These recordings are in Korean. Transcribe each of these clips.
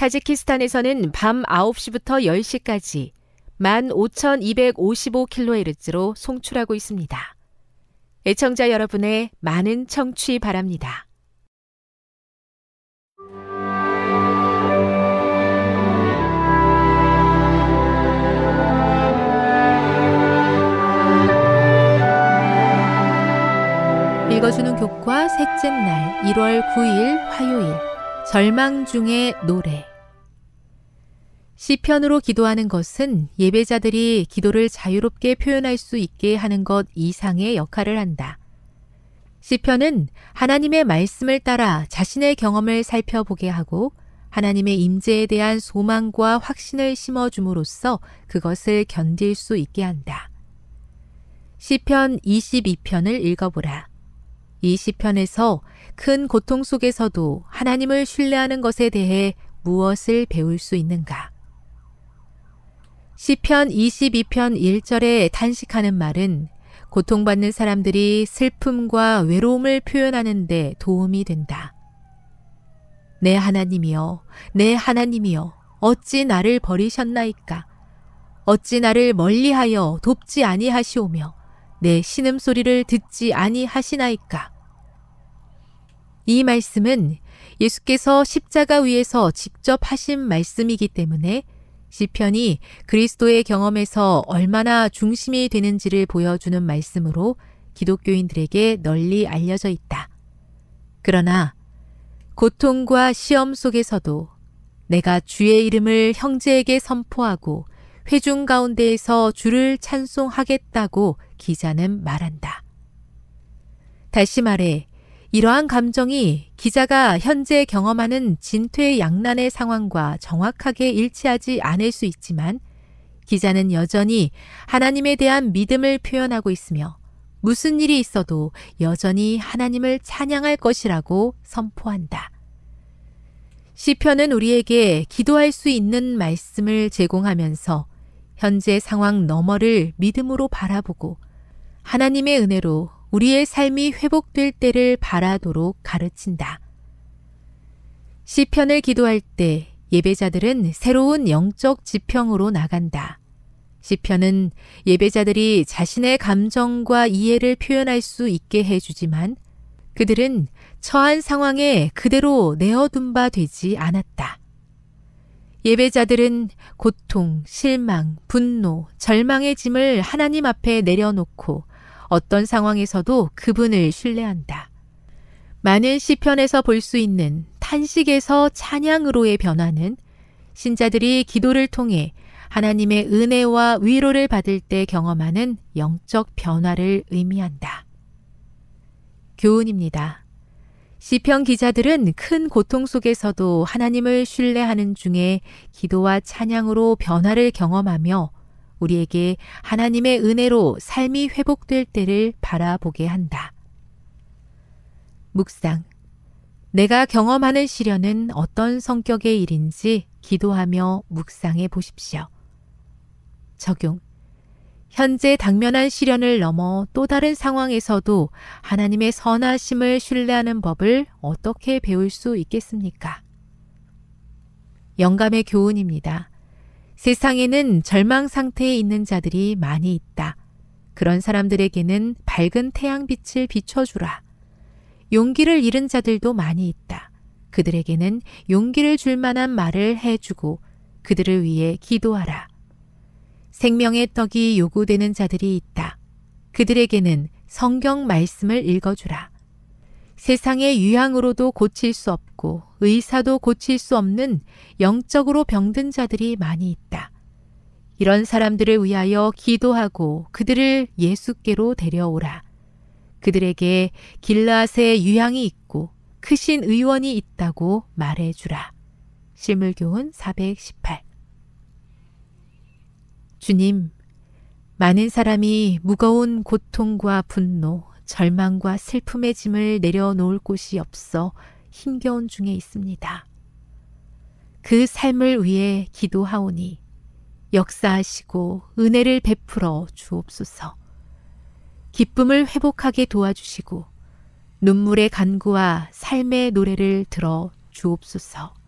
타지키스탄에서는 밤 9시부터 10시까지 15,255kHz로 송출하고 있습니다. 애청자 여러분의 많은 청취 바랍니다. 읽어주는 교과 셋째 날 1월 9일 화요일 절망 중의 노래 시편으로 기도하는 것은 예배자들이 기도를 자유롭게 표현할 수 있게 하는 것 이상의 역할을 한다. 시편은 하나님의 말씀을 따라 자신의 경험을 살펴보게 하고 하나님의 임재에 대한 소망과 확신을 심어 줌으로써 그것을 견딜 수 있게 한다. 시편 22편을 읽어보라. 이 시편에서 큰 고통 속에서도 하나님을 신뢰하는 것에 대해 무엇을 배울 수 있는가? 시편 22편 1절에 탄식하는 말은 고통받는 사람들이 슬픔과 외로움을 표현하는데 도움이 된다. 내 하나님이여, 내 하나님이여, 어찌 나를 버리셨나이까? 어찌 나를 멀리하여 돕지 아니하시오며, 내 신음 소리를 듣지 아니하시나이까? 이 말씀은 예수께서 십자가 위에서 직접 하신 말씀이기 때문에 시편이 그리스도의 경험에서 얼마나 중심이 되는지를 보여주는 말씀으로 기독교인들에게 널리 알려져 있다. 그러나 고통과 시험 속에서도 내가 주의 이름을 형제에게 선포하고 회중 가운데에서 주를 찬송하겠다고 기자는 말한다. 다시 말해, 이러한 감정이 기자가 현재 경험하는 진퇴 양난의 상황과 정확하게 일치하지 않을 수 있지만 기자는 여전히 하나님에 대한 믿음을 표현하고 있으며 무슨 일이 있어도 여전히 하나님을 찬양할 것이라고 선포한다. 시편은 우리에게 기도할 수 있는 말씀을 제공하면서 현재 상황 너머를 믿음으로 바라보고 하나님의 은혜로 우리의 삶이 회복될 때를 바라도록 가르친다. 시편을 기도할 때 예배자들은 새로운 영적 지평으로 나간다. 시편은 예배자들이 자신의 감정과 이해를 표현할 수 있게 해주지만 그들은 처한 상황에 그대로 내어둔 바 되지 않았다. 예배자들은 고통, 실망, 분노, 절망의 짐을 하나님 앞에 내려놓고 어떤 상황에서도 그분을 신뢰한다. 많은 시편에서 볼 수 있는 탄식에서 찬양으로의 변화는 신자들이 기도를 통해 하나님의 은혜와 위로를 받을 때 경험하는 영적 변화를 의미한다. 교훈입니다. 시편 기자들은 큰 고통 속에서도 하나님을 신뢰하는 중에 기도와 찬양으로 변화를 경험하며 우리에게 하나님의 은혜로 삶이 회복될 때를 바라보게 한다. 묵상. 내가 경험하는 시련은 어떤 성격의 일인지 기도하며 묵상해 보십시오. 적용. 현재 당면한 시련을 넘어 또 다른 상황에서도 하나님의 선하심을 신뢰하는 법을 어떻게 배울 수 있겠습니까? 영감의 교훈입니다. 세상에는 절망 상태에 있는 자들이 많이 있다. 그런 사람들에게는 밝은 태양빛을 비춰주라. 용기를 잃은 자들도 많이 있다. 그들에게는 용기를 줄 만한 말을 해주고 그들을 위해 기도하라. 생명의 떡이 요구되는 자들이 있다. 그들에게는 성경 말씀을 읽어주라. 세상의 유향으로도 고칠 수 없고 의사도 고칠 수 없는 영적으로 병든 자들이 많이 있다. 이런 사람들을 위하여 기도하고 그들을 예수께로 데려오라. 그들에게 길라앗의 유향이 있고 크신 의원이 있다고 말해주라. 실물교훈 418 주님, 많은 사람이 무거운 고통과 분노, 절망과 슬픔의 짐을 내려놓을 곳이 없어 힘겨운 중에 있습니다. 그 삶을 위해 기도하오니 역사하시고 은혜를 베풀어 주옵소서. 기쁨을 회복하게 도와주시고 눈물의 간구와 삶의 노래를 들어 주옵소서.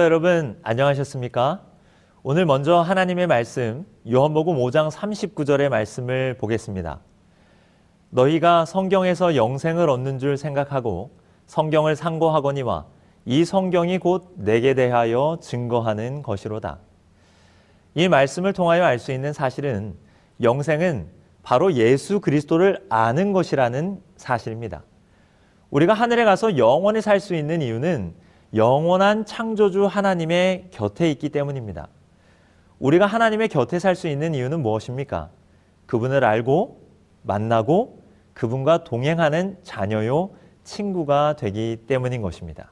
성도 여러분, 안녕하셨습니까? 오늘 먼저 하나님의 말씀, 요한복음 5장 39절의 말씀을 보겠습니다. 너희가 성경에서 영생을 얻는 줄 생각하고 성경을 상고하거니와 이 성경이 곧 내게 대하여 증거하는 것이로다. 이 말씀을 통하여 알 수 있는 사실은 영생은 바로 예수 그리스도를 아는 것이라는 사실입니다. 우리가 하늘에 가서 영원히 살 수 있는 이유는 영원한 창조주 하나님의 곁에 있기 때문입니다. 우리가 하나님의 곁에 살 수 있는 이유는 무엇입니까? 그분을 알고 만나고 그분과 동행하는 자녀요 친구가 되기 때문인 것입니다.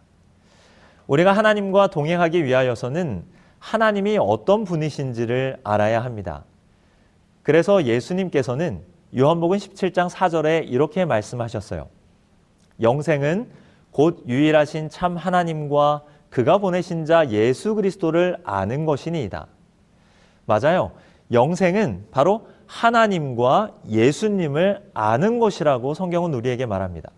우리가 하나님과 동행하기 위하여서는 하나님이 어떤 분이신지를 알아야 합니다. 그래서 예수님께서는 요한복음 17장 4절에 이렇게 말씀하셨어요. 영생은 곧 유일하신 참 하나님과 그가 보내신 자 예수 그리스도를 아는 것이니이다. 맞아요. 영생은 바로 하나님과 예수님을 아는 것이라고 성경은 우리에게 말합니다.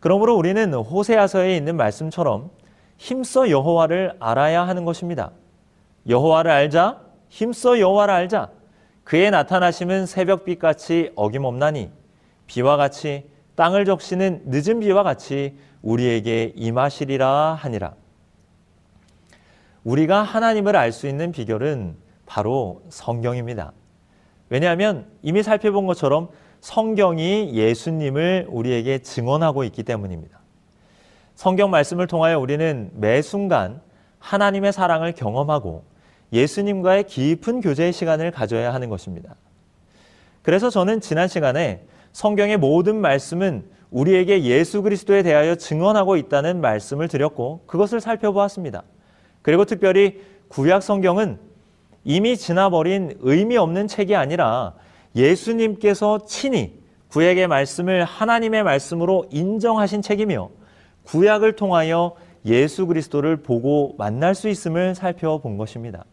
그러므로 우리는 호세아서에 있는 말씀처럼 힘써 여호와를 알아야 하는 것입니다. 여호와를 알자, 힘써 여호와를 알자. 그의 나타나심은 새벽빛 같이 어김없나니 비와 같이 땅을 적시는 늦은 비와 같이 우리에게 임하시리라 하니라. 우리가 하나님을 알 수 있는 비결은 바로 성경입니다. 왜냐하면 이미 살펴본 것처럼 성경이 예수님을 우리에게 증언하고 있기 때문입니다. 성경 말씀을 통하여 우리는 매 순간 하나님의 사랑을 경험하고 예수님과의 깊은 교제의 시간을 가져야 하는 것입니다. 그래서 저는 지난 시간에 성경의 모든 말씀은 우리에게 예수 그리스도에 대하여 증언하고 있다는 말씀을 드렸고 그것을 살펴보았습니다. 그리고 특별히 구약 성경은 이미 지나버린 의미 없는 책이 아니라 예수님께서 친히 구약의 말씀을 하나님의 말씀으로 인정하신 책이며 구약을 통하여 예수 그리스도를 보고 만날 수 있음을 살펴본 것입니다.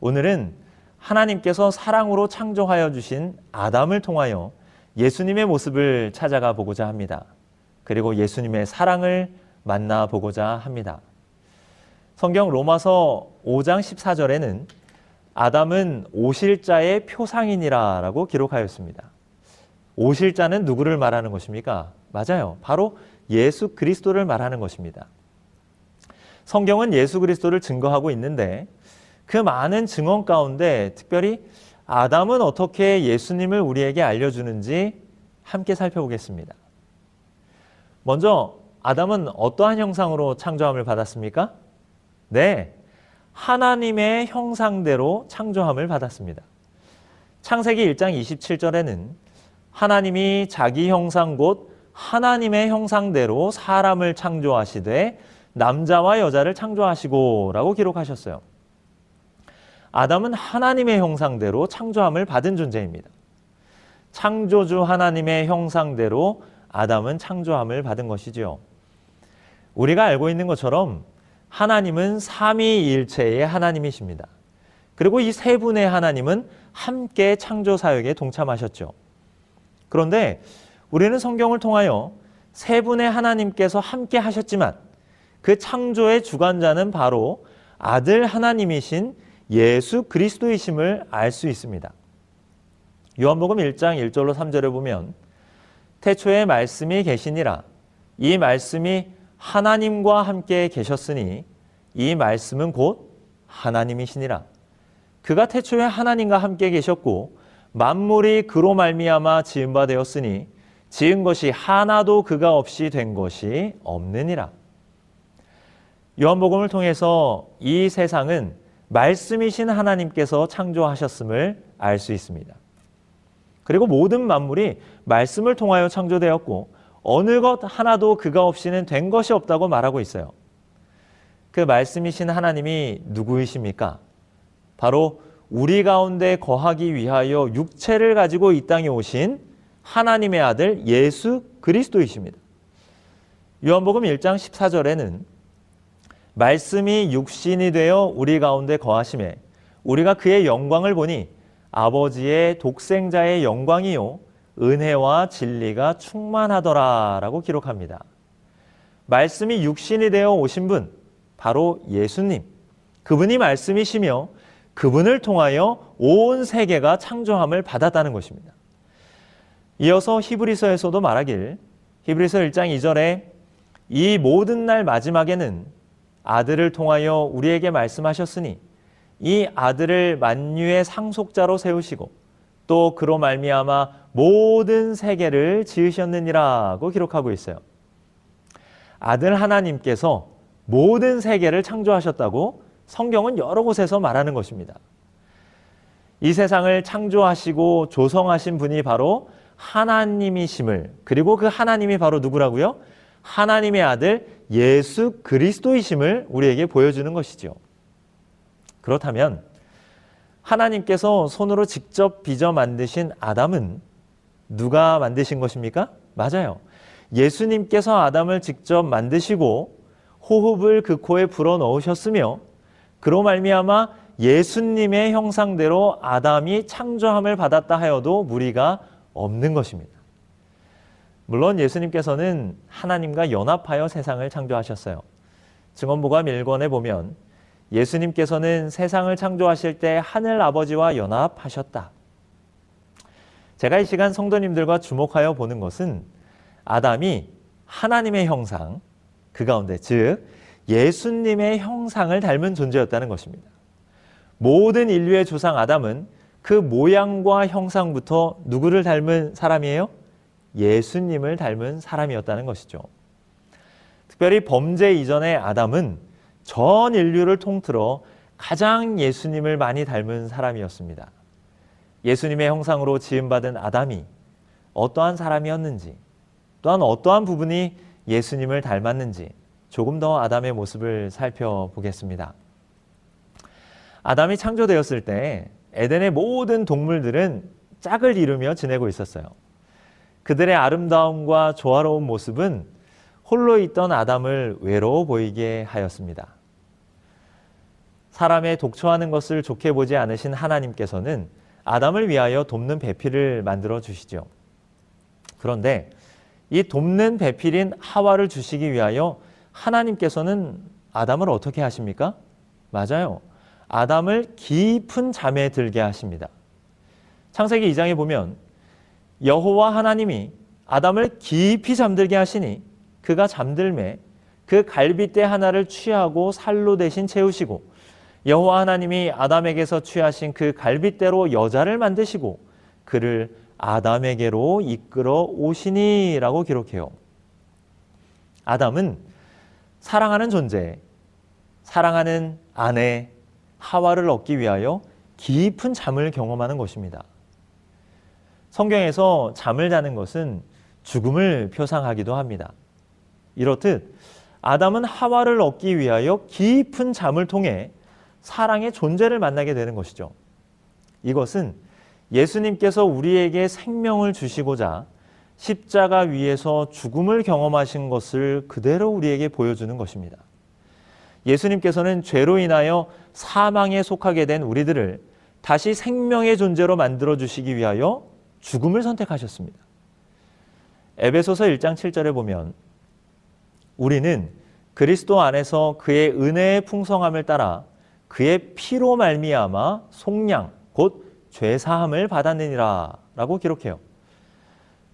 오늘은 하나님께서 사랑으로 창조하여 주신 아담을 통하여 예수님의 모습을 찾아가 보고자 합니다. 그리고 예수님의 사랑을 만나 보고자 합니다. 성경 로마서 5장 14절에는 아담은 오실자의 표상이니라라고 기록하였습니다. 오실자는 누구를 말하는 것입니까? 맞아요. 바로 예수 그리스도를 말하는 것입니다. 성경은 예수 그리스도를 증거하고 있는데 그 많은 증언 가운데 특별히 아담은 어떻게 예수님을 우리에게 알려주는지 함께 살펴보겠습니다. 먼저 아담은 어떠한 형상으로 창조함을 받았습니까? 네, 하나님의 형상대로 창조함을 받았습니다. 창세기 1장 27절에는 하나님이 자기 형상 곧 하나님의 형상대로 사람을 창조하시되 남자와 여자를 창조하시고 라고 기록하셨어요. 아담은 하나님의 형상대로 창조함을 받은 존재입니다. 창조주 하나님의 형상대로 아담은 창조함을 받은 것이지요. 우리가 알고 있는 것처럼 하나님은 삼위일체의 하나님이십니다. 그리고 이 세 분의 하나님은 함께 창조 사역에 동참하셨죠. 그런데 우리는 성경을 통하여 세 분의 하나님께서 함께 하셨지만 그 창조의 주관자는 바로 아들 하나님이신 예수 그리스도이심을 알 수 있습니다. 요한복음 1장 1절로 3절에 보면 태초에 말씀이 계시니라 이 말씀이 하나님과 함께 계셨으니 이 말씀은 곧 하나님이시니라. 그가 태초에 하나님과 함께 계셨고 만물이 그로 말미암아 지은 바 되었으니 지은 것이 하나도 그가 없이 된 것이 없느니라. 요한복음을 통해서 이 세상은 말씀이신 하나님께서 창조하셨음을 알 수 있습니다. 그리고 모든 만물이 말씀을 통하여 창조되었고 어느 것 하나도 그가 없이는 된 것이 없다고 말하고 있어요. 그 말씀이신 하나님이 누구이십니까? 바로 우리 가운데 거하기 위하여 육체를 가지고 이 땅에 오신 하나님의 아들 예수 그리스도이십니다. 요한복음 1장 14절에는 말씀이 육신이 되어 우리 가운데 거하심에 우리가 그의 영광을 보니 아버지의 독생자의 영광이요 은혜와 진리가 충만하더라라고 기록합니다. 말씀이 육신이 되어 오신 분 바로 예수님. 그분이 말씀이시며 그분을 통하여 온 세계가 창조함을 받았다는 것입니다. 이어서 히브리서에서도 말하길 히브리서 1장 2절에 이 모든 날 마지막에는 아들을 통하여 우리에게 말씀하셨으니 이 아들을 만유의 상속자로 세우시고 또 그로 말미암아 모든 세계를 지으셨느니라고 기록하고 있어요. 아들 하나님께서 모든 세계를 창조하셨다고 성경은 여러 곳에서 말하는 것입니다. 이 세상을 창조하시고 조성하신 분이 바로 하나님이심을 그리고 그 하나님이 바로 누구라고요? 하나님의 아들 예수 그리스도이심을 우리에게 보여주는 것이죠. 그렇다면 하나님께서 손으로 직접 빚어 만드신 아담은 누가 만드신 것입니까? 맞아요. 예수님께서 아담을 직접 만드시고 호흡을 그 코에 불어 넣으셨으며 그로 말미암아 예수님의 형상대로 아담이 창조함을 받았다 하여도 무리가 없는 것입니다. 물론 예수님께서는 하나님과 연합하여 세상을 창조하셨어요. 증언보감 1권에 보면 예수님께서는 세상을 창조하실 때 하늘 아버지와 연합하셨다. 제가 이 시간 성도님들과 주목하여 보는 것은 아담이 하나님의 형상, 그 가운데 즉 예수님의 형상을 닮은 존재였다는 것입니다. 모든 인류의 조상 아담은 그 모양과 형상부터 누구를 닮은 사람이에요? 예수님을 닮은 사람이었다는 것이죠. 특별히 범죄 이전의 아담은 전 인류를 통틀어 가장 예수님을 많이 닮은 사람이었습니다. 예수님의 형상으로 지음받은 아담이 어떠한 사람이었는지, 또한 어떠한 부분이 예수님을 닮았는지 조금 더 아담의 모습을 살펴보겠습니다. 아담이 창조되었을 때 에덴의 모든 동물들은 짝을 이루며 지내고 있었어요. 그들의 아름다움과 조화로운 모습은 홀로 있던 아담을 외로워 보이게 하였습니다. 사람의 독초하는 것을 좋게 보지 않으신 하나님께서는 아담을 위하여 돕는 배필을 만들어 주시죠. 그런데 이 돕는 배필인 하와를 주시기 위하여 하나님께서는 아담을 어떻게 하십니까? 맞아요. 아담을 깊은 잠에 들게 하십니다. 창세기 2장에 보면 여호와 하나님이 아담을 깊이 잠들게 하시니 그가 잠들매 그 갈빗대 하나를 취하고 살로 대신 채우시고 여호와 하나님이 아담에게서 취하신 그 갈빗대로 여자를 만드시고 그를 아담에게로 이끌어 오시니라고 기록해요. 아담은 사랑하는 존재, 사랑하는 아내 하와를 얻기 위하여 깊은 잠을 경험하는 것입니다. 성경에서 잠을 자는 것은 죽음을 표상하기도 합니다. 이렇듯 아담은 하와를 얻기 위하여 깊은 잠을 통해 사랑의 존재를 만나게 되는 것이죠. 이것은 예수님께서 우리에게 생명을 주시고자 십자가 위에서 죽음을 경험하신 것을 그대로 우리에게 보여주는 것입니다. 예수님께서는 죄로 인하여 사망에 속하게 된 우리들을 다시 생명의 존재로 만들어 주시기 위하여 죽음을 선택하셨습니다. 에베소서 1장 7절에 보면 우리는 그리스도 안에서 그의 은혜의 풍성함을 따라 그의 피로 말미암아 속량 곧 죄사함을 받았느니라라고 기록해요.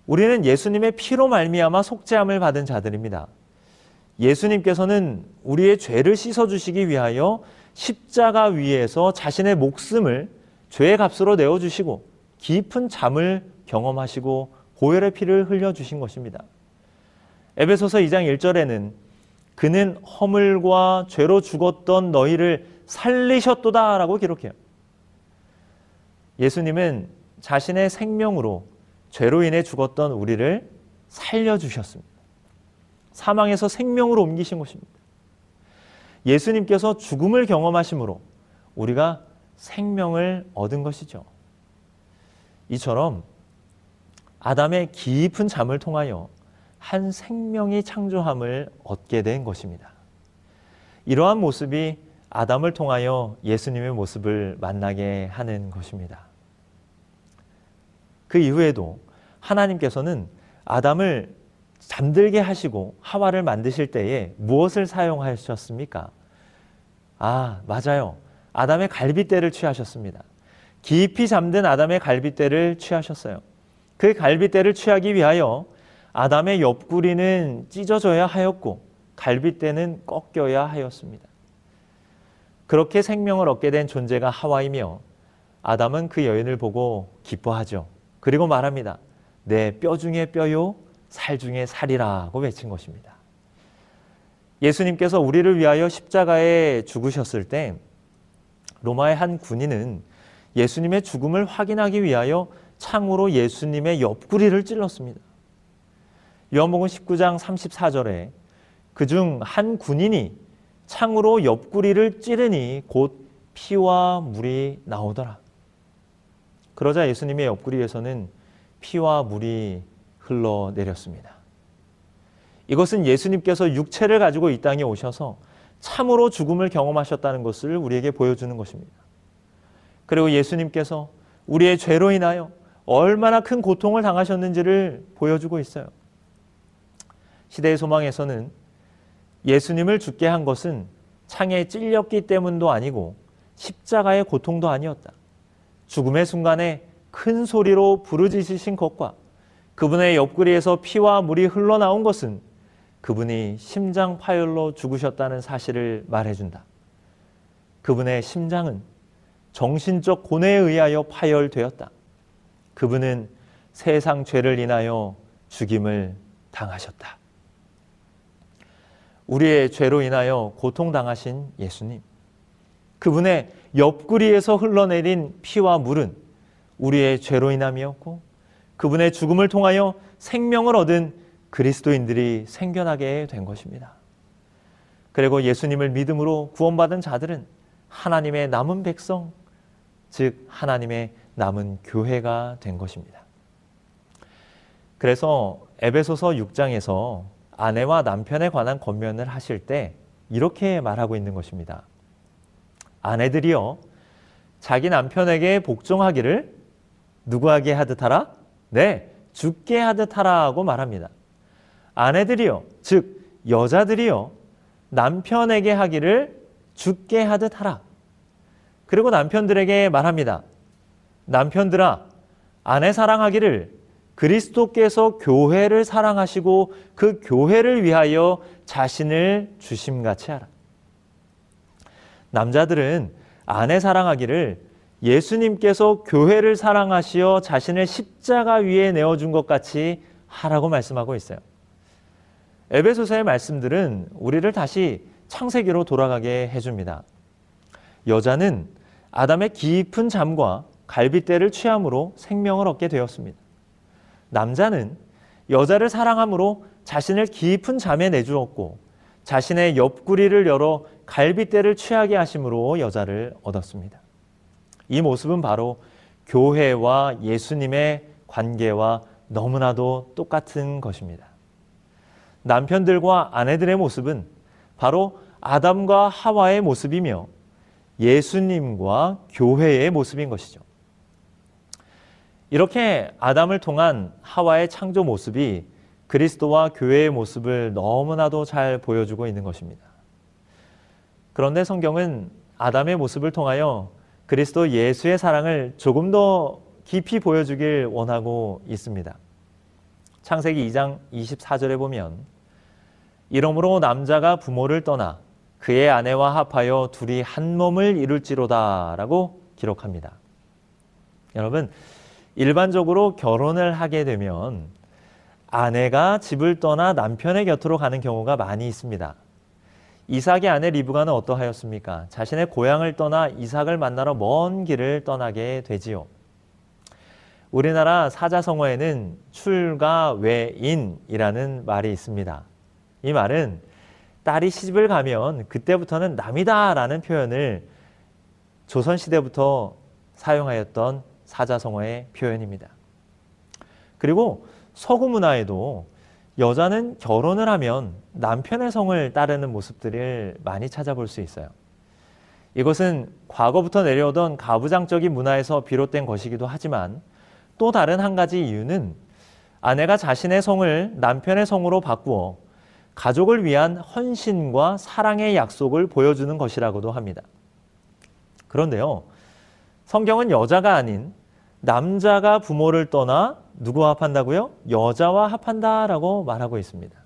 우리는 예수님의 피로 말미암아 속죄함을 받은 자들입니다. 예수님께서는 우리의 죄를 씻어 주시기 위하여 십자가 위에서 자신의 목숨을 죄의 값으로 내어 주시고 깊은 잠을 경험하시고 보혈의 피를 흘려 주신 것입니다. 에베소서 2장 1절에는 그는 허물과 죄로 죽었던 너희를 살리셨도다 라고 기록해요. 예수님은 자신의 생명으로 죄로 인해 죽었던 우리를 살려주셨습니다. 사망에서 생명으로 옮기신 것입니다. 예수님께서 죽음을 경험하심으로 우리가 생명을 얻은 것이죠. 이처럼 아담의 깊은 잠을 통하여 한 생명이 창조함을 얻게 된 것입니다. 이러한 모습이 아담을 통하여 예수님의 모습을 만나게 하는 것입니다. 그 이후에도 하나님께서는 아담을 잠들게 하시고 하와를 만드실 때에 무엇을 사용하셨습니까? 아, 맞아요. 아담의 갈빗대를 취하셨습니다. 깊이 잠든 아담의 갈빗대를 취하셨어요. 그 갈빗대를 취하기 위하여 아담의 옆구리는 찢어져야 하였고 갈빗대는 꺾여야 하였습니다. 그렇게 생명을 얻게 된 존재가 하와이며 아담은 그 여인을 보고 기뻐하죠. 그리고 말합니다. 내 뼈 중에 뼈요, 살 중에 살이라고 외친 것입니다. 예수님께서 우리를 위하여 십자가에 죽으셨을 때 로마의 한 군인은 예수님의 죽음을 확인하기 위하여 창으로 예수님의 옆구리를 찔렀습니다. 요한복음 19장 34절에 그중 한 군인이 창으로 옆구리를 찌르니 곧 피와 물이 나오더라. 그러자 예수님의 옆구리에서는 피와 물이 흘러내렸습니다. 이것은 예수님께서 육체를 가지고 이 땅에 오셔서 참으로 죽음을 경험하셨다는 것을 우리에게 보여주는 것입니다. 그리고 예수님께서 우리의 죄로 인하여 얼마나 큰 고통을 당하셨는지를 보여주고 있어요. 시대의 소망에서는 예수님을 죽게 한 것은 창에 찔렸기 때문도 아니고 십자가의 고통도 아니었다. 죽음의 순간에 큰 소리로 부르짖으신 것과 그분의 옆구리에서 피와 물이 흘러나온 것은 그분이 심장 파열로 죽으셨다는 사실을 말해준다. 그분의 심장은 정신적 고뇌에 의하여 파열되었다. 그분은 세상 죄를 인하여 죽임을 당하셨다. 우리의 죄로 인하여 고통당하신 예수님. 그분의 옆구리에서 흘러내린 피와 물은 우리의 죄로 인함이었고 그분의 죽음을 통하여 생명을 얻은 그리스도인들이 생겨나게 된 것입니다. 그리고 예수님을 믿음으로 구원받은 자들은 하나님의 남은 백성, 즉 하나님의 남은 교회가 된 것입니다. 그래서 에베소서 6장에서 아내와 남편에 관한 권면을 하실 때 이렇게 말하고 있는 것입니다. 아내들이요, 자기 남편에게 복종하기를 누구에게 하듯 하라? 네, 죽게 하듯 하라고 말합니다. 아내들이요, 즉, 여자들이요, 남편에게 하기를 죽게 하듯 하라. 그리고 남편들에게 말합니다. 남편들아, 아내 사랑하기를 그리스도께서 교회를 사랑하시고 그 교회를 위하여 자신을 주심같이 하라. 남자들은 아내 사랑하기를 예수님께서 교회를 사랑하시어 자신을 십자가 위에 내어준 것 같이 하라고 말씀하고 있어요. 에베소서의 말씀들은 우리를 다시 창세기로 돌아가게 해줍니다. 여자는 아담의 깊은 잠과 갈빗대를 취함으로 생명을 얻게 되었습니다. 남자는 여자를 사랑함으로 자신을 깊은 잠에 내주었고 자신의 옆구리를 열어 갈빗대를 취하게 하심으로 여자를 얻었습니다. 이 모습은 바로 교회와 예수님의 관계와 너무나도 똑같은 것입니다. 남편들과 아내들의 모습은 바로 아담과 하와의 모습이며 예수님과 교회의 모습인 것이죠. 이렇게 아담을 통한 하와의 창조 모습이 그리스도와 교회의 모습을 너무나도 잘 보여주고 있는 것입니다. 그런데 성경은 아담의 모습을 통하여 그리스도 예수의 사랑을 조금 더 깊이 보여주길 원하고 있습니다. 창세기 2장 24절에 보면 이러므로 남자가 부모를 떠나 그의 아내와 합하여 둘이 한 몸을 이룰지로다라고 기록합니다. 여러분 일반적으로 결혼을 하게 되면 아내가 집을 떠나 남편의 곁으로 가는 경우가 많이 있습니다. 이삭의 아내 리브가는 어떠하였습니까? 자신의 고향을 떠나 이삭을 만나러 먼 길을 떠나게 되지요. 우리나라 사자성어에는 출가 외인이라는 말이 있습니다. 이 말은 딸이 시집을 가면 그때부터는 남이다라는 표현을 조선시대부터 사용하였던 사자성어의 표현입니다. 그리고 서구 문화에도 여자는 결혼을 하면 남편의 성을 따르는 모습들을 많이 찾아볼 수 있어요. 이것은 과거부터 내려오던 가부장적인 문화에서 비롯된 것이기도 하지만 또 다른 한 가지 이유는 아내가 자신의 성을 남편의 성으로 바꾸어 가족을 위한 헌신과 사랑의 약속을 보여주는 것이라고도 합니다. 그런데요, 성경은 여자가 아닌 남자가 부모를 떠나 누구와 합한다고요? 여자와 합한다라고 말하고 있습니다.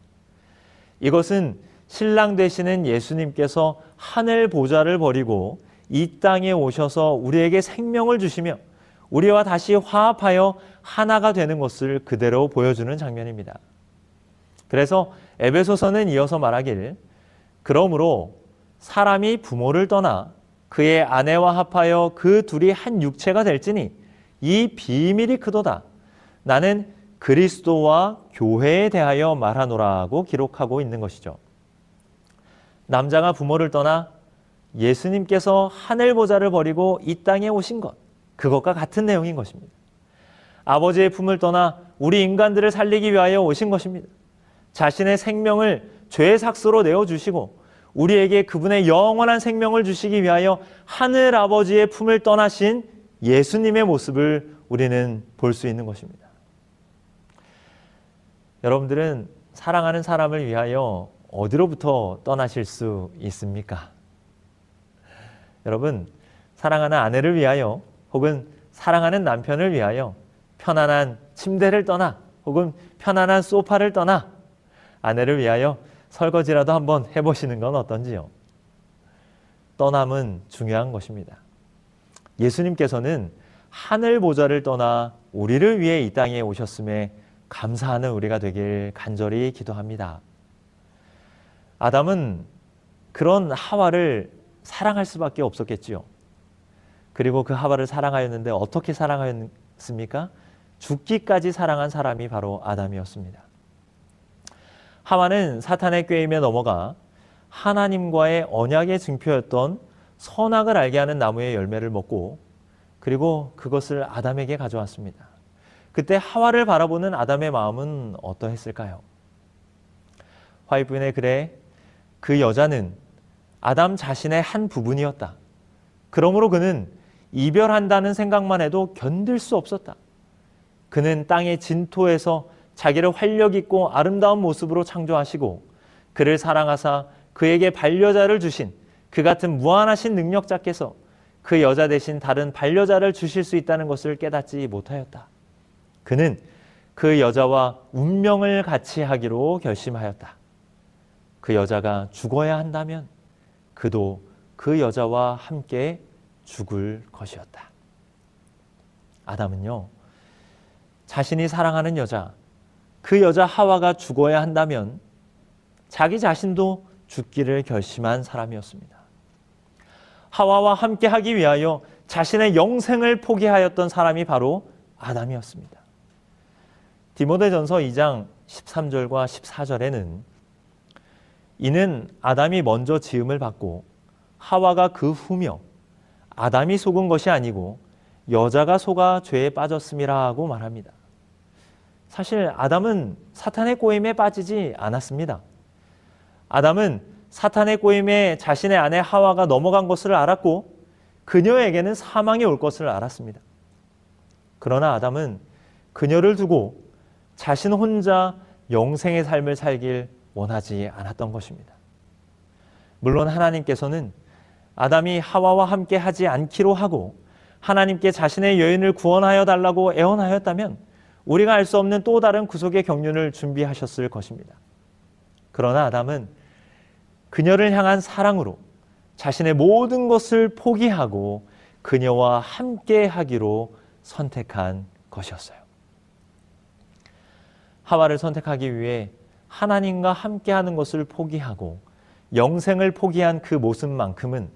이것은 신랑 되시는 예수님께서 하늘 보좌를 버리고 이 땅에 오셔서 우리에게 생명을 주시며 우리와 다시 화합하여 하나가 되는 것을 그대로 보여주는 장면입니다. 그래서 에베소서는 이어서 말하길 그러므로 사람이 부모를 떠나 그의 아내와 합하여 그 둘이 한 육체가 될지니 이 비밀이 크도다. 나는 그리스도와 교회에 대하여 말하노라고 기록하고 있는 것이죠. 남자가 부모를 떠나 예수님께서 하늘 보좌를 버리고 이 땅에 오신 것, 그것과 같은 내용인 것입니다. 아버지의 품을 떠나 우리 인간들을 살리기 위하여 오신 것입니다. 자신의 생명을 죄의 삭스로 내어주시고 우리에게 그분의 영원한 생명을 주시기 위하여 하늘 아버지의 품을 떠나신 예수님의 모습을 우리는 볼 수 있는 것입니다. 여러분들은 사랑하는 사람을 위하여 어디로부터 떠나실 수 있습니까? 여러분, 사랑하는 아내를 위하여 혹은 사랑하는 남편을 위하여 편안한 침대를 떠나 혹은 편안한 소파를 떠나 아내를 위하여 설거지라도 한번 해보시는 건 어떤지요? 떠남은 중요한 것입니다. 예수님께서는 하늘 보좌를 떠나 우리를 위해 이 땅에 오셨음에 감사하는 우리가 되길 간절히 기도합니다. 아담은 그런 하와를 사랑할 수밖에 없었겠지요. 그리고 그 하와를 사랑하였는데 어떻게 사랑하였습니까? 죽기까지 사랑한 사람이 바로 아담이었습니다. 하와는 사탄의 꾀임에 넘어가 하나님과의 언약의 증표였던 선악을 알게 하는 나무의 열매를 먹고 그리고 그것을 아담에게 가져왔습니다. 그때 하와를 바라보는 아담의 마음은 어떠했을까요? 화이부인의 글에 그 여자는 아담 자신의 한 부분이었다. 그러므로 그는 이별한다는 생각만 해도 견딜 수 없었다. 그는 땅의 진토에서 자기를 활력 있고 아름다운 모습으로 창조하시고 그를 사랑하사 그에게 반려자를 주신 그 같은 무한하신 능력자께서 그 여자 대신 다른 반려자를 주실 수 있다는 것을 깨닫지 못하였다. 그는 그 여자와 운명을 같이 하기로 결심하였다. 그 여자가 죽어야 한다면 그도 그 여자와 함께 죽을 것이었다. 아담은요, 자신이 사랑하는 여자, 그 여자 하와가 죽어야 한다면 자기 자신도 죽기를 결심한 사람이었습니다. 하와와 함께 하기 위하여 자신의 영생을 포기하였던 사람이 바로 아담이었습니다. 디모데전서 2장 13절과 14절에는 이는 아담이 먼저 지음을 받고 하와가 그 후며 아담이 속은 것이 아니고 여자가 속아 죄에 빠졌음이라고 말합니다. 사실 아담은 사탄의 꼬임에 빠지지 않았습니다. 아담은 사탄의 꼬임에 자신의 아내 하와가 넘어간 것을 알았고 그녀에게는 사망이 올 것을 알았습니다. 그러나 아담은 그녀를 두고 자신 혼자 영생의 삶을 살길 원하지 않았던 것입니다. 물론 하나님께서는 아담이 하와와 함께 하지 않기로 하고 하나님께 자신의 여인을 구원하여 달라고 애원하였다면 우리가 알 수 없는 또 다른 구속의 경륜을 준비하셨을 것입니다. 그러나 아담은 그녀를 향한 사랑으로 자신의 모든 것을 포기하고 그녀와 함께 하기로 선택한 것이었어요. 하와를 선택하기 위해 하나님과 함께 하는 것을 포기하고 영생을 포기한 그 모습만큼은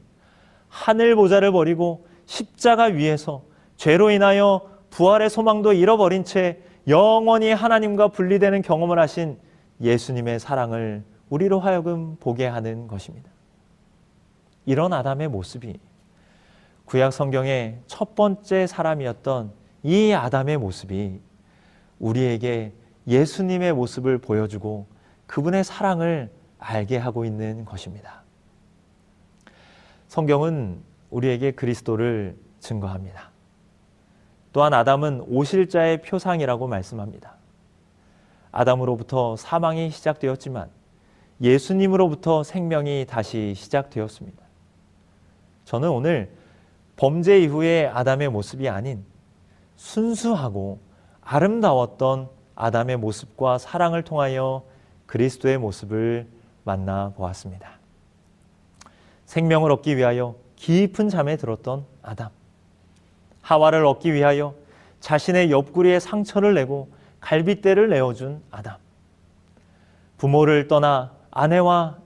하늘 보좌를 버리고 십자가 위에서 죄로 인하여 부활의 소망도 잃어버린 채 영원히 하나님과 분리되는 경험을 하신 예수님의 사랑을 우리로 하여금 보게 하는 것입니다. 이런 아담의 모습이 구약 성경의 첫 번째 사람이었던 이 아담의 모습이 우리에게 예수님의 모습을 보여주고 그분의 사랑을 알게 하고 있는 것입니다. 성경은 우리에게 그리스도를 증거합니다. 또한 아담은 오실자의 표상이라고 말씀합니다. 아담으로부터 사망이 시작되었지만 예수님으로부터 생명이 다시 시작되었습니다. 저는 오늘 범죄 이후의 아담의 모습이 아닌 순수하고 아름다웠던 아담의 모습과 사랑을 통하여 그리스도의 모습을 만나 보았습니다. 생명을 얻기 위하여 깊은 잠에 들었던 아담. 하와를 얻기 위하여 자신의 옆구리에 상처를 내고 갈빗대를 내어준 아담. 부모를 떠나 아내와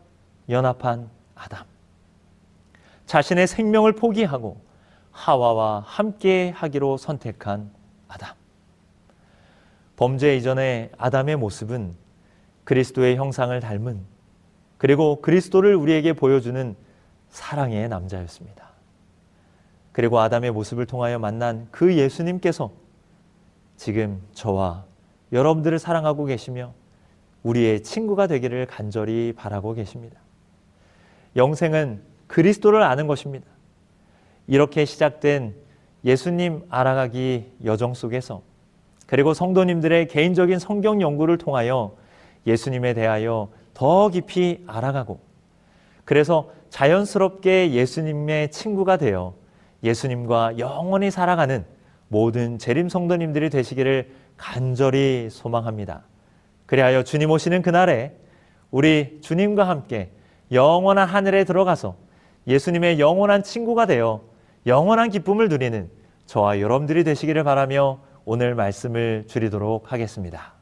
연합한 아담. 자신의 생명을 포기하고 하와와 함께 하기로 선택한 아담. 범죄 이전의 아담의 모습은 그리스도의 형상을 닮은 그리고 그리스도를 우리에게 보여주는 사랑의 남자였습니다. 그리고 아담의 모습을 통하여 만난 그 예수님께서 지금 저와 여러분들을 사랑하고 계시며 우리의 친구가 되기를 간절히 바라고 계십니다. 영생은 그리스도를 아는 것입니다. 이렇게 시작된 예수님 알아가기 여정 속에서 그리고 성도님들의 개인적인 성경 연구를 통하여 예수님에 대하여 더 깊이 알아가고 그래서 자연스럽게 예수님의 친구가 되어 예수님과 영원히 살아가는 모든 재림 성도님들이 되시기를 간절히 소망합니다. 그리하여 주님 오시는 그날에 우리 주님과 함께 영원한 하늘에 들어가서 예수님의 영원한 친구가 되어 영원한 기쁨을 누리는 저와 여러분들이 되시기를 바라며 오늘 말씀을 줄이도록 하겠습니다.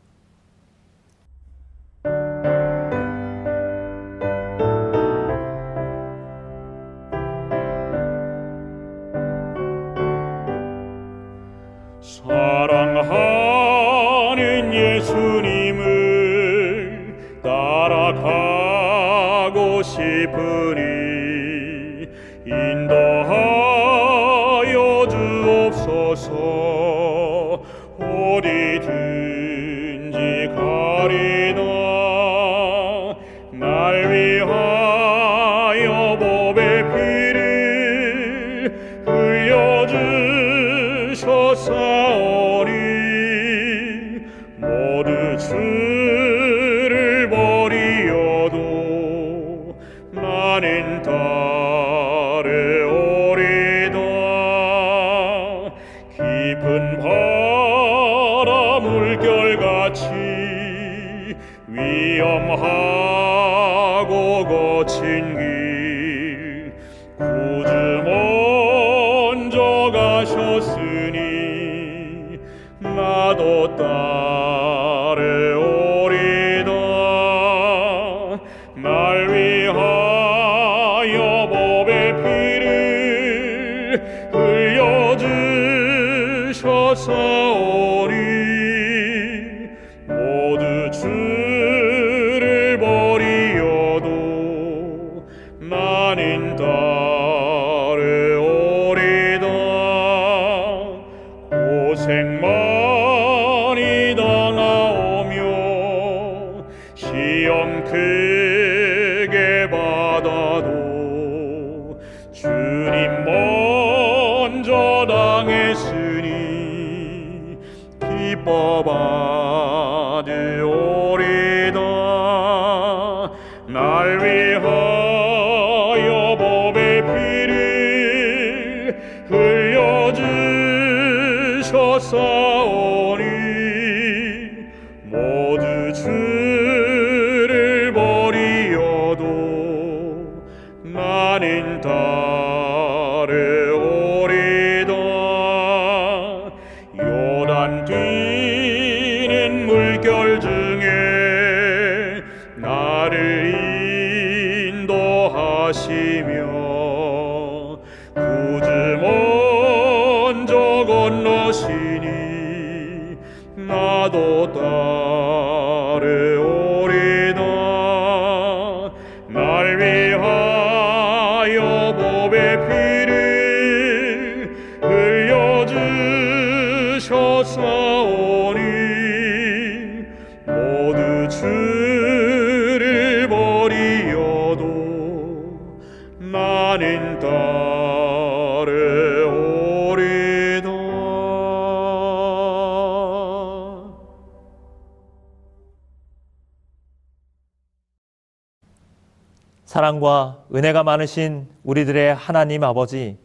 사랑과 은혜가 많으신 우리들의 하나님 아버지,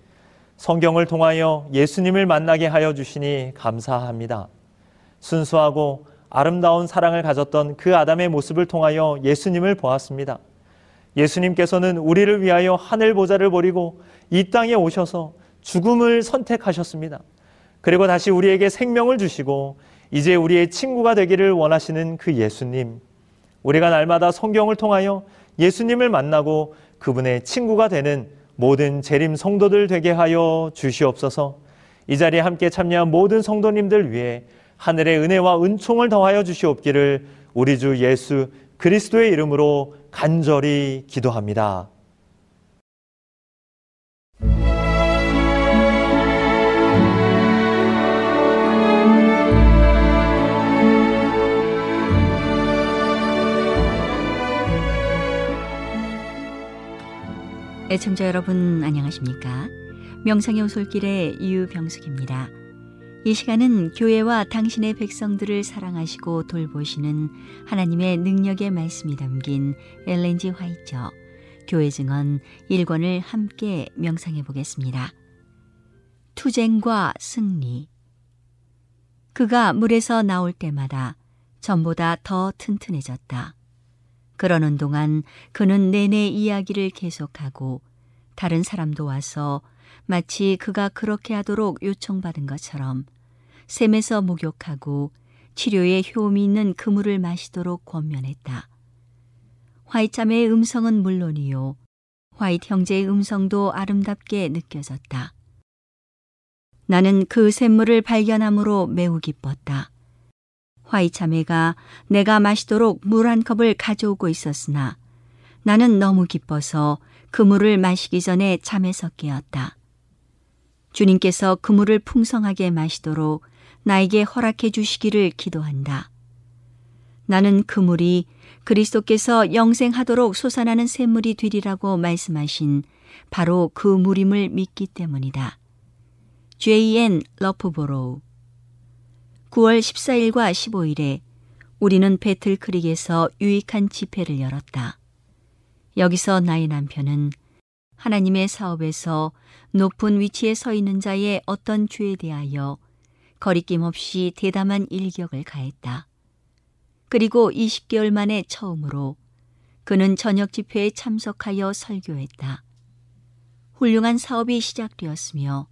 성경을 통하여 예수님을 만나게 하여 주시니 감사합니다. 순수하고 아름다운 사랑을 가졌던 그 아담의 모습을 통하여 예수님을 보았습니다. 예수님께서는 우리를 위하여 하늘 보좌를 버리고 이 땅에 오셔서 죽음을 선택하셨습니다. 그리고 다시 우리에게 생명을 주시고 이제 우리의 친구가 되기를 원하시는 그 예수님. 우리가 날마다 성경을 통하여 예수님을 만나고 그분의 친구가 되는 모든 재림 성도들 되게 하여 주시옵소서. 이 자리에 함께 참여한 모든 성도님들 위해 하늘의 은혜와 은총을 더하여 주시옵기를 우리 주 예수 그리스도의 이름으로 간절히 기도합니다. 애청자 여러분 안녕하십니까? 명상의 오솔길의 유병숙입니다. 이 시간은 교회와 당신의 백성들을 사랑하시고 돌보시는 하나님의 능력의 말씀이 담긴 엘렌지 화이처 교회 증언 1권을 함께 명상해 보겠습니다. 투쟁과 승리 그가 물에서 나올 때마다 전보다 더 튼튼해졌다. 그러는 동안 그는 내내 이야기를 계속하고 다른 사람도 와서 마치 그가 그렇게 하도록 요청받은 것처럼 샘에서 목욕하고 치료에 효험이 있는 그물을 마시도록 권면했다. 화이자매의 음성은 물론이요. 화이트 형제의 음성도 아름답게 느껴졌다. 나는 그 샘물을 발견함으로 매우 기뻤다. 화이 자매가 내가 마시도록 물 한 컵을 가져오고 있었으나 나는 너무 기뻐서 그 물을 마시기 전에 잠에서 깨었다. 주님께서 그 물을 풍성하게 마시도록 나에게 허락해 주시기를 기도한다. 나는 그 물이 그리스도께서 영생하도록 솟아나는 샘물이 되리라고 말씀하신 바로 그 물임을 믿기 때문이다. J.N. 러프보로우 9월 14일과 15일에 우리는 배틀크릭에서 유익한 집회를 열었다. 여기서 나의 남편은 하나님의 사업에서 높은 위치에 서 있는 자의 어떤 죄에 대하여 거리낌 없이 대담한 일격을 가했다. 그리고 20개월 만에 처음으로 그는 저녁 집회에 참석하여 설교했다. 훌륭한 사업이 시작되었으며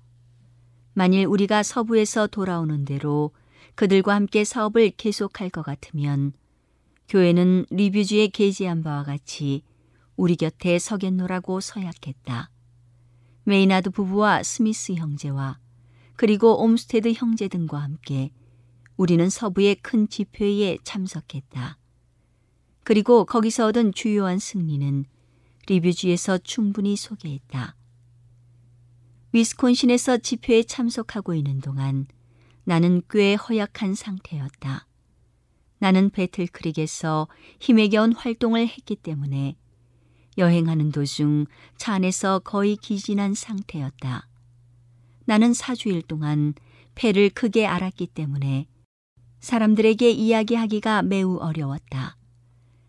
만일 우리가 서부에서 돌아오는 대로 그들과 함께 사업을 계속할 것 같으면 교회는 리뷰지에 게재한 바와 같이 우리 곁에 서겠노라고 서약했다. 메이나드 부부와 스미스 형제와 그리고 옴스테드 형제 등과 함께 우리는 서부의 큰 집회에 참석했다. 그리고 거기서 얻은 주요한 승리는 리뷰지에서 충분히 소개했다. 위스콘신에서 집회에 참석하고 있는 동안 나는 꽤 허약한 상태였다. 나는 배틀크릭에서 힘에 겨운 활동을 했기 때문에 여행하는 도중 차 안에서 거의 기진한 상태였다. 나는 사주일 동안 폐를 크게 앓았기 때문에 사람들에게 이야기하기가 매우 어려웠다.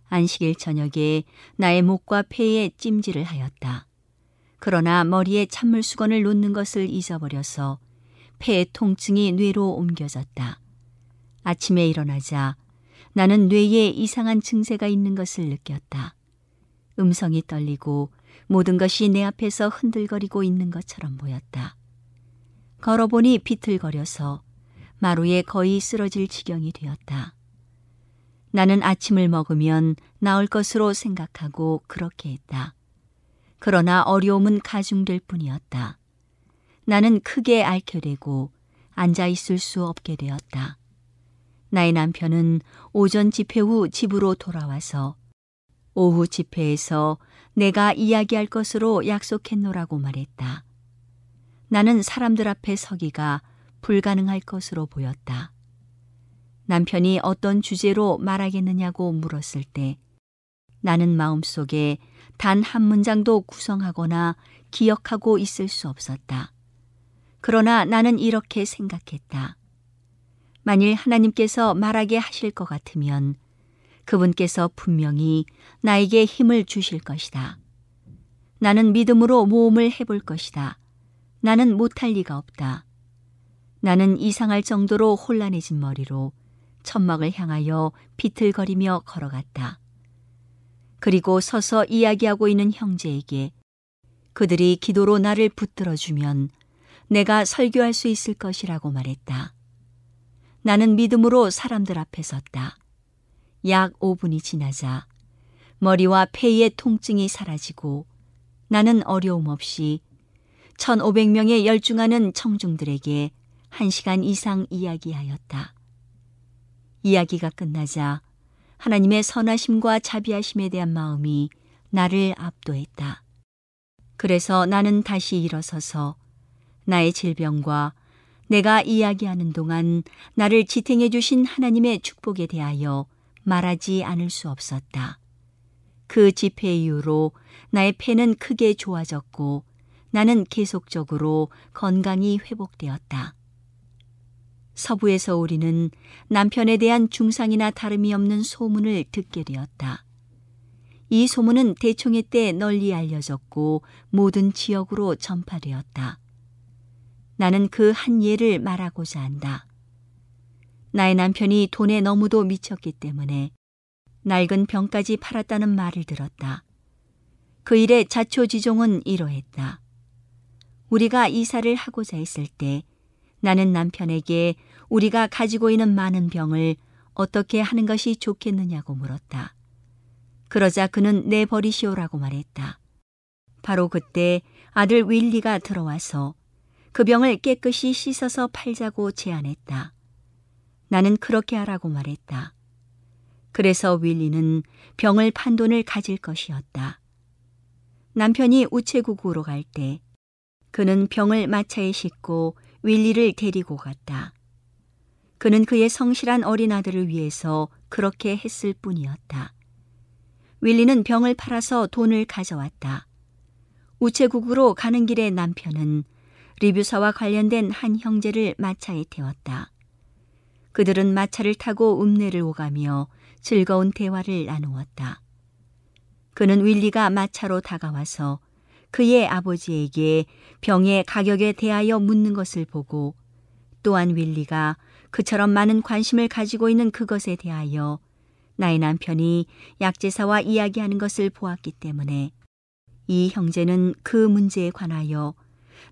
안식일 저녁에 나의 목과 폐에 찜질을 하였다. 그러나 머리에 찬물 수건을 놓는 것을 잊어버려서 폐의 통증이 뇌로 옮겨졌다. 아침에 일어나자 나는 뇌에 이상한 증세가 있는 것을 느꼈다. 음성이 떨리고 모든 것이 내 앞에서 흔들거리고 있는 것처럼 보였다. 걸어보니 비틀거려서 마루에 거의 쓰러질 지경이 되었다. 나는 아침을 먹으면 나을 것으로 생각하고 그렇게 했다. 그러나 어려움은 가중될 뿐이었다. 나는 크게 앓혀되고 앉아 있을 수 없게 되었다. 나의 남편은 오전 집회 후 집으로 돌아와서 오후 집회에서 내가 이야기할 것으로 약속했노라고 말했다. 나는 사람들 앞에 서기가 불가능할 것으로 보였다. 남편이 어떤 주제로 말하겠느냐고 물었을 때 나는 마음속에 단 한 문장도 구성하거나 기억하고 있을 수 없었다. 그러나 나는 이렇게 생각했다. 만일 하나님께서 말하게 하실 것 같으면 그분께서 분명히 나에게 힘을 주실 것이다. 나는 믿음으로 모험을 해볼 것이다. 나는 못할 리가 없다. 나는 이상할 정도로 혼란해진 머리로 천막을 향하여 비틀거리며 걸어갔다. 그리고 서서 이야기하고 있는 형제에게 그들이 기도로 나를 붙들어주면 내가 설교할 수 있을 것이라고 말했다. 나는 믿음으로 사람들 앞에 섰다. 약 5분이 지나자 머리와 폐의 통증이 사라지고 나는 어려움 없이 1,500명의 열중하는 청중들에게 1시간 이상 이야기하였다. 이야기가 끝나자 하나님의 선하심과 자비하심에 대한 마음이 나를 압도했다. 그래서 나는 다시 일어서서 나의 질병과 내가 이야기하는 동안 나를 지탱해 주신 하나님의 축복에 대하여 말하지 않을 수 없었다. 그 집회 이후로 나의 폐는 크게 좋아졌고 나는 계속적으로 건강이 회복되었다. 서부에서 우리는 남편에 대한 중상이나 다름이 없는 소문을 듣게 되었다. 이 소문은 대총회 때 널리 알려졌고 모든 지역으로 전파되었다. 나는 그 한 예를 말하고자 한다. 나의 남편이 돈에 너무도 미쳤기 때문에 낡은 병까지 팔았다는 말을 들었다. 그 일의 자초지종은 이러했다. 우리가 이사를 하고자 했을 때 나는 남편에게 우리가 가지고 있는 많은 병을 어떻게 하는 것이 좋겠느냐고 물었다. 그러자 그는 내버리시오라고 말했다. 바로 그때 아들 윌리가 들어와서 그 병을 깨끗이 씻어서 팔자고 제안했다. 나는 그렇게 하라고 말했다. 그래서 윌리는 병을 판 돈을 가질 것이었다. 남편이 우체국으로 갈 때 그는 병을 마차에 싣고 윌리를 데리고 갔다. 그는 그의 성실한 어린 아들을 위해서 그렇게 했을 뿐이었다. 윌리는 병을 팔아서 돈을 가져왔다. 우체국으로 가는 길에 남편은 리뷰사와 관련된 한 형제를 마차에 태웠다. 그들은 마차를 타고 읍내를 오가며 즐거운 대화를 나누었다. 그는 윌리가 마차로 다가와서 그의 아버지에게 병의 가격에 대하여 묻는 것을 보고 또한 윌리가 그처럼 많은 관심을 가지고 있는 그것에 대하여 나의 남편이 약제사와 이야기하는 것을 보았기 때문에 이 형제는 그 문제에 관하여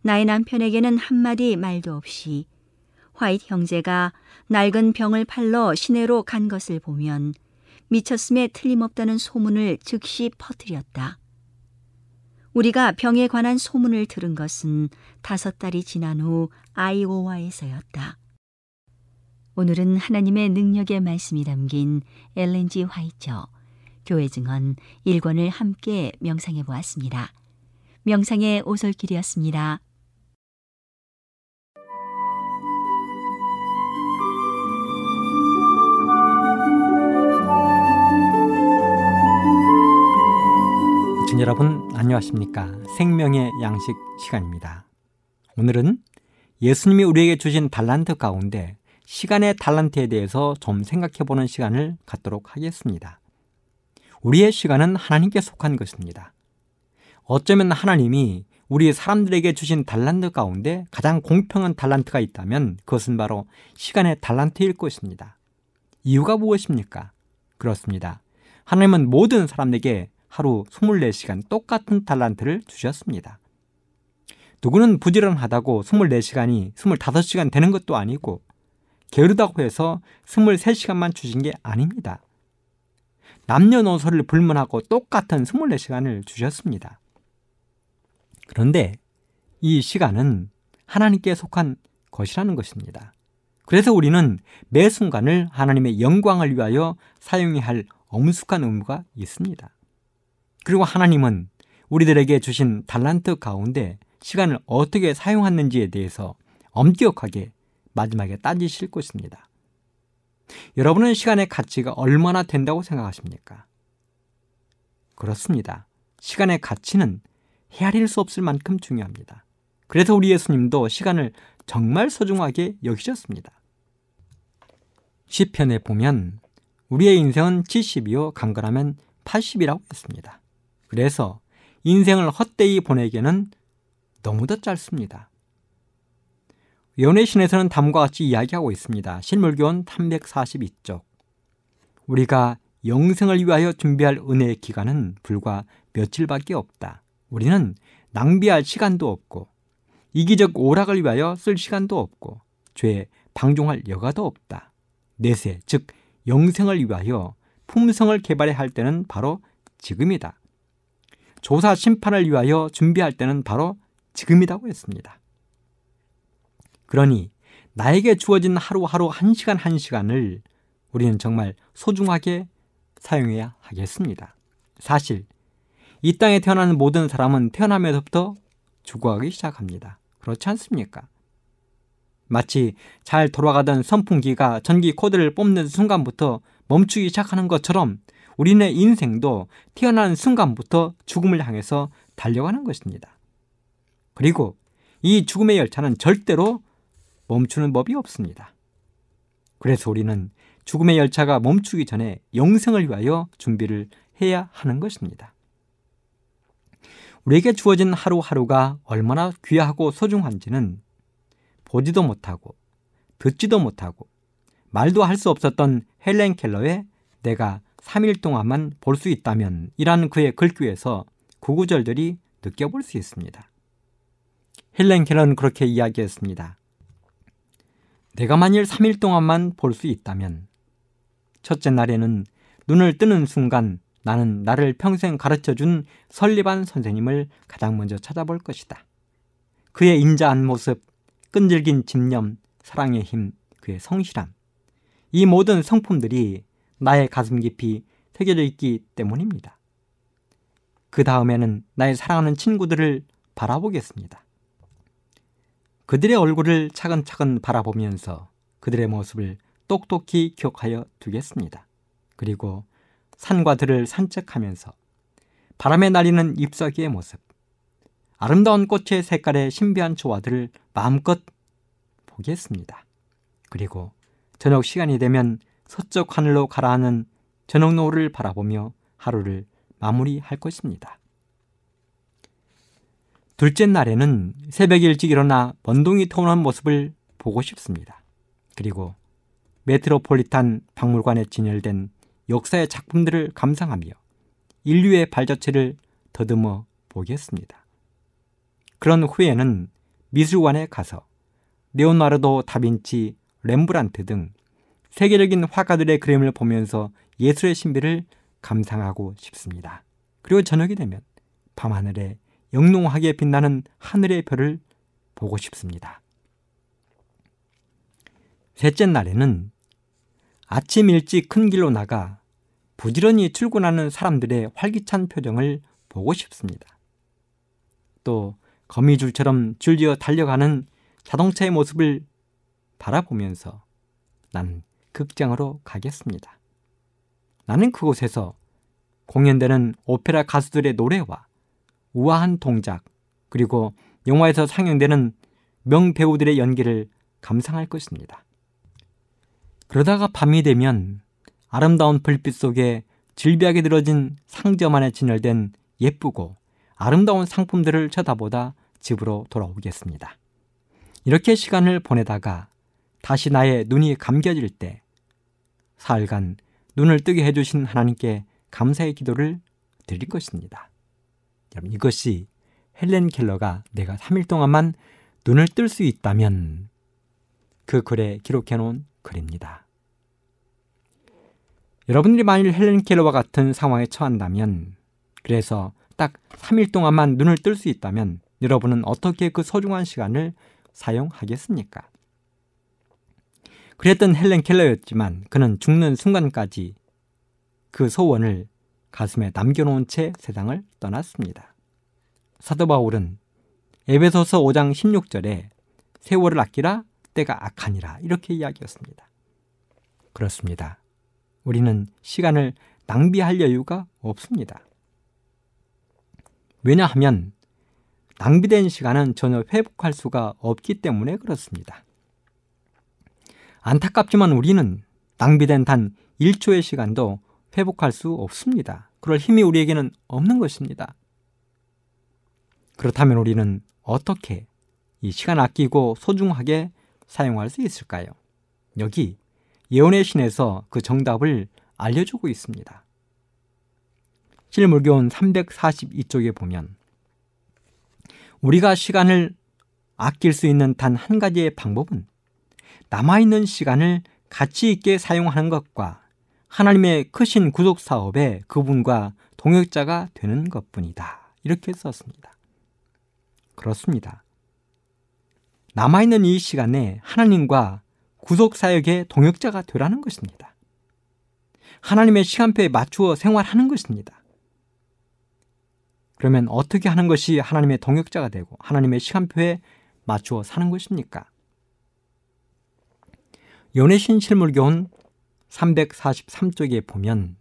나의 남편에게는 한마디 말도 없이 화이트 형제가 낡은 병을 팔러 시내로 간 것을 보면 미쳤음에 틀림없다는 소문을 즉시 퍼뜨렸다. 우리가 병에 관한 소문을 들은 것은 다섯 달이 지난 후 아이오와에서였다. 오늘은 하나님의 능력의 말씀이 담긴 엘렌지 화이처 교회 증언 1권을 함께 명상해 보았습니다. 명상의 오솔길이었습니다. 여러분 안녕하십니까? 생명의 양식 시간입니다. 오늘은 예수님이 우리에게 주신 달란트 가운데 시간의 달란트에 대해서 좀 생각해 보는 시간을 갖도록 하겠습니다. 우리의 시간은 하나님께 속한 것입니다. 어쩌면 하나님이 우리 사람들에게 주신 달란트 가운데 가장 공평한 달란트가 있다면 그것은 바로 시간의 달란트일 것입니다. 이유가 무엇입니까? 그렇습니다. 하나님은 모든 사람에게 하루 24시간 똑같은 달란트를 주셨습니다. 누구는 부지런하다고 24시간이 25시간 되는 것도 아니고 게으르다고 해서 23시간만 주신 게 아닙니다. 남녀노소를 불문하고 똑같은 24시간을 주셨습니다. 그런데 이 시간은 하나님께 속한 것이라는 것입니다. 그래서 우리는 매 순간을 하나님의 영광을 위하여 사용해야 할 엄숙한 의무가 있습니다. 그리고 하나님은 우리들에게 주신 달란트 가운데 시간을 어떻게 사용했는지에 대해서 엄격하게 마지막에 따지실 것입니다. 여러분은 시간의 가치가 얼마나 된다고 생각하십니까? 그렇습니다. 시간의 가치는 헤아릴 수 없을 만큼 중요합니다. 그래서 우리 예수님도 시간을 정말 소중하게 여기셨습니다. 시편에 보면 우리의 인생은 70이요 강건하면 80이라고 했습니다. 그래서 인생을 헛되이 보내기에는 너무도 짧습니다. 연애신에서는 다음과 같이 이야기하고 있습니다. 실물교원 342쪽. 우리가 영생을 위하여 준비할 은혜의 기간은 불과 며칠밖에 없다. 우리는 낭비할 시간도 없고 이기적 오락을 위하여 쓸 시간도 없고 죄에 방종할 여가도 없다. 내세, 즉 영생을 위하여 품성을 개발해야 할 때는 바로 지금이다. 조사 심판을 위하여 준비할 때는 바로 지금이라고 했습니다. 그러니 나에게 주어진 하루하루 한 시간 한 시간을 우리는 정말 소중하게 사용해야 하겠습니다. 사실 이 땅에 태어나는 모든 사람은 태어나면서부터 죽어가기 시작합니다. 그렇지 않습니까? 마치 잘 돌아가던 선풍기가 전기 코드를 뽑는 순간부터 멈추기 시작하는 것처럼 우리네 인생도 태어나는 순간부터 죽음을 향해서 달려가는 것입니다. 그리고 이 죽음의 열차는 절대로 멈추는 법이 없습니다. 그래서 우리는 죽음의 열차가 멈추기 전에 영생을 위하여 준비를 해야 하는 것입니다. 우리에게 주어진 하루하루가 얼마나 귀하고 소중한지는 보지도 못하고 듣지도 못하고 말도 할 수 없었던 헬렌 켈러의 내가 3일 동안만 볼 수 있다면 이라는 그의 글귀에서 구구절들이 느껴볼 수 있습니다. 헬렌 켈러는 그렇게 이야기했습니다. 내가 만일 3일 동안만 볼 수 있다면 첫째 날에는 눈을 뜨는 순간 나는 나를 평생 가르쳐 준 설리반 선생님을 가장 먼저 찾아볼 것이다. 그의 인자한 모습, 끈질긴 집념, 사랑의 힘, 그의 성실함. 이 모든 성품들이 나의 가슴 깊이 새겨져 있기 때문입니다. 그 다음에는 나의 사랑하는 친구들을 바라보겠습니다. 그들의 얼굴을 차근차근 바라보면서 그들의 모습을 똑똑히 기억하여 두겠습니다. 그리고 산과 들을 산책하면서 바람에 날리는 잎사귀의 모습, 아름다운 꽃의 색깔의 신비한 조화들을 마음껏 보겠습니다. 그리고 저녁 시간이 되면 서쪽 하늘로 가라앉는 저녁 노을을 바라보며 하루를 마무리할 것입니다. 둘째 날에는 새벽 일찍 일어나 번동이 터오는 모습을 보고 싶습니다. 그리고 메트로폴리탄 박물관에 진열된 역사의 작품들을 감상하며 인류의 발자취를 더듬어 보겠습니다. 그런 후에는 미술관에 가서 레오나르도 다빈치, 렘브란트 등 세계적인 화가들의 그림을 보면서 예술의 신비를 감상하고 싶습니다. 그리고 저녁이 되면 밤하늘에 영롱하게 빛나는 하늘의 별을 보고 싶습니다. 셋째 날에는 아침 일찍 큰 길로 나가 부지런히 출근하는 사람들의 활기찬 표정을 보고 싶습니다. 또 거미줄처럼 줄지어 달려가는 자동차의 모습을 바라보면서 나는 극장으로 가겠습니다. 나는 그곳에서 공연되는 오페라 가수들의 노래와 우아한 동작, 그리고 영화에서 상영되는 명배우들의 연기를 감상할 것입니다. 그러다가 밤이 되면 아름다운 불빛 속에 질비하게 들어진 상점 안에 진열된 예쁘고 아름다운 상품들을 쳐다보다 집으로 돌아오겠습니다. 이렇게 시간을 보내다가 다시 나의 눈이 감겨질 때 사흘간 눈을 뜨게 해주신 하나님께 감사의 기도를 드릴 것입니다. 여러분 이것이 헬렌 켈러가 내가 3일 동안만 눈을 뜰 수 있다면 그 글에 기록해 놓은 글입니다. 여러분들이 만일 헬렌 켈러와 같은 상황에 처한다면 그래서 딱 3일 동안만 눈을 뜰 수 있다면 여러분은 어떻게 그 소중한 시간을 사용하겠습니까? 그랬던 헬렌 켈러였지만 그는 죽는 순간까지 그 소원을 가슴에 남겨놓은 채 세상을 떠났습니다. 사도 바울은 에베소서 5장 16절에 세월을 아끼라 때가 악하니라 이렇게 이야기했습니다. 그렇습니다. 우리는 시간을 낭비할 여유가 없습니다. 왜냐하면 낭비된 시간은 전혀 회복할 수가 없기 때문에 그렇습니다. 안타깝지만 우리는 낭비된 단 1초의 시간도 회복할 수 없습니다. 그럴 힘이 우리에게는 없는 것입니다. 그렇다면 우리는 어떻게 이 시간 아끼고 소중하게 사용할 수 있을까요? 여기 예언의 신에서 그 정답을 알려주고 있습니다. 실물교원 342쪽에 보면 우리가 시간을 아낄 수 있는 단 한 가지의 방법은 남아있는 시간을 가치 있게 사용하는 것과 하나님의 크신 구속 사업에 그분과 동역자가 되는 것뿐이다. 이렇게 썼습니다. 그렇습니다. 남아있는 이 시간에 하나님과 구속 사역의 동역자가 되라는 것입니다. 하나님의 시간표에 맞추어 생활하는 것입니다. 그러면 어떻게 하는 것이 하나님의 동역자가 되고 하나님의 시간표에 맞추어 사는 것입니까? 연애신 실물교훈 343쪽에 보면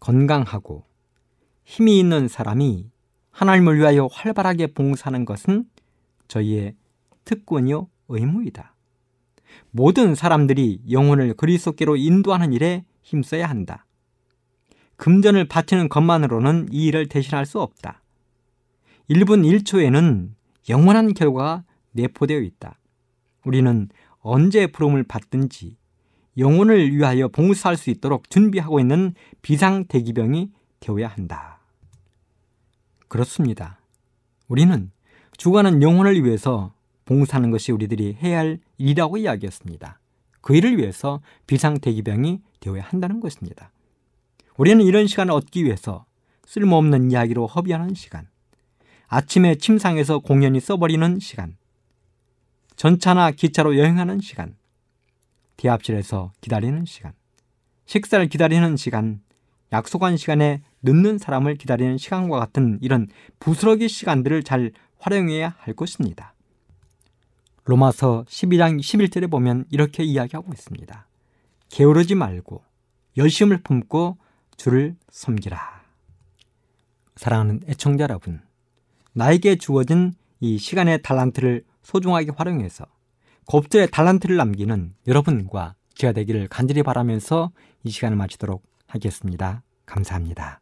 건강하고 힘이 있는 사람이 하나님을 위하여 활발하게 봉사하는 것은 저희의 특권이요 의무이다. 모든 사람들이 영혼을 그리스도께로 인도하는 일에 힘써야 한다. 금전을 바치는 것만으로는 이 일을 대신할 수 없다. 1분 1초에는 영원한 결과가 내포되어 있다. 우리는 언제 부름을 받든지 영혼을 위하여 봉사할 수 있도록 준비하고 있는 비상 대기병이 되어야 한다. 그렇습니다. 우리는 죽어가는 영혼을 위해서 봉사하는 것이 우리들이 해야 할 일이라고 이야기했습니다. 그 일을 위해서 비상 대기병이 되어야 한다는 것입니다. 우리는 이런 시간을 얻기 위해서 쓸모없는 이야기로 허비하는 시간, 아침에 침상에서 공연히 써버리는 시간, 전차나 기차로 여행하는 시간, 대합실에서 기다리는 시간, 식사를 기다리는 시간, 약속한 시간에 늦는 사람을 기다리는 시간과 같은 이런 부스러기 시간들을 잘 활용해야 할 것입니다. 로마서 12장 11절에 보면 이렇게 이야기하고 있습니다. 게으르지 말고 열심을 품고 주를 섬기라. 사랑하는 애청자 여러분, 나에게 주어진 이 시간의 달란트를 소중하게 활용해서 곱절의 달란트를 남기는 여러분과 제가 되기를 간절히 바라면서 이 시간을 마치도록 하겠습니다. 감사합니다.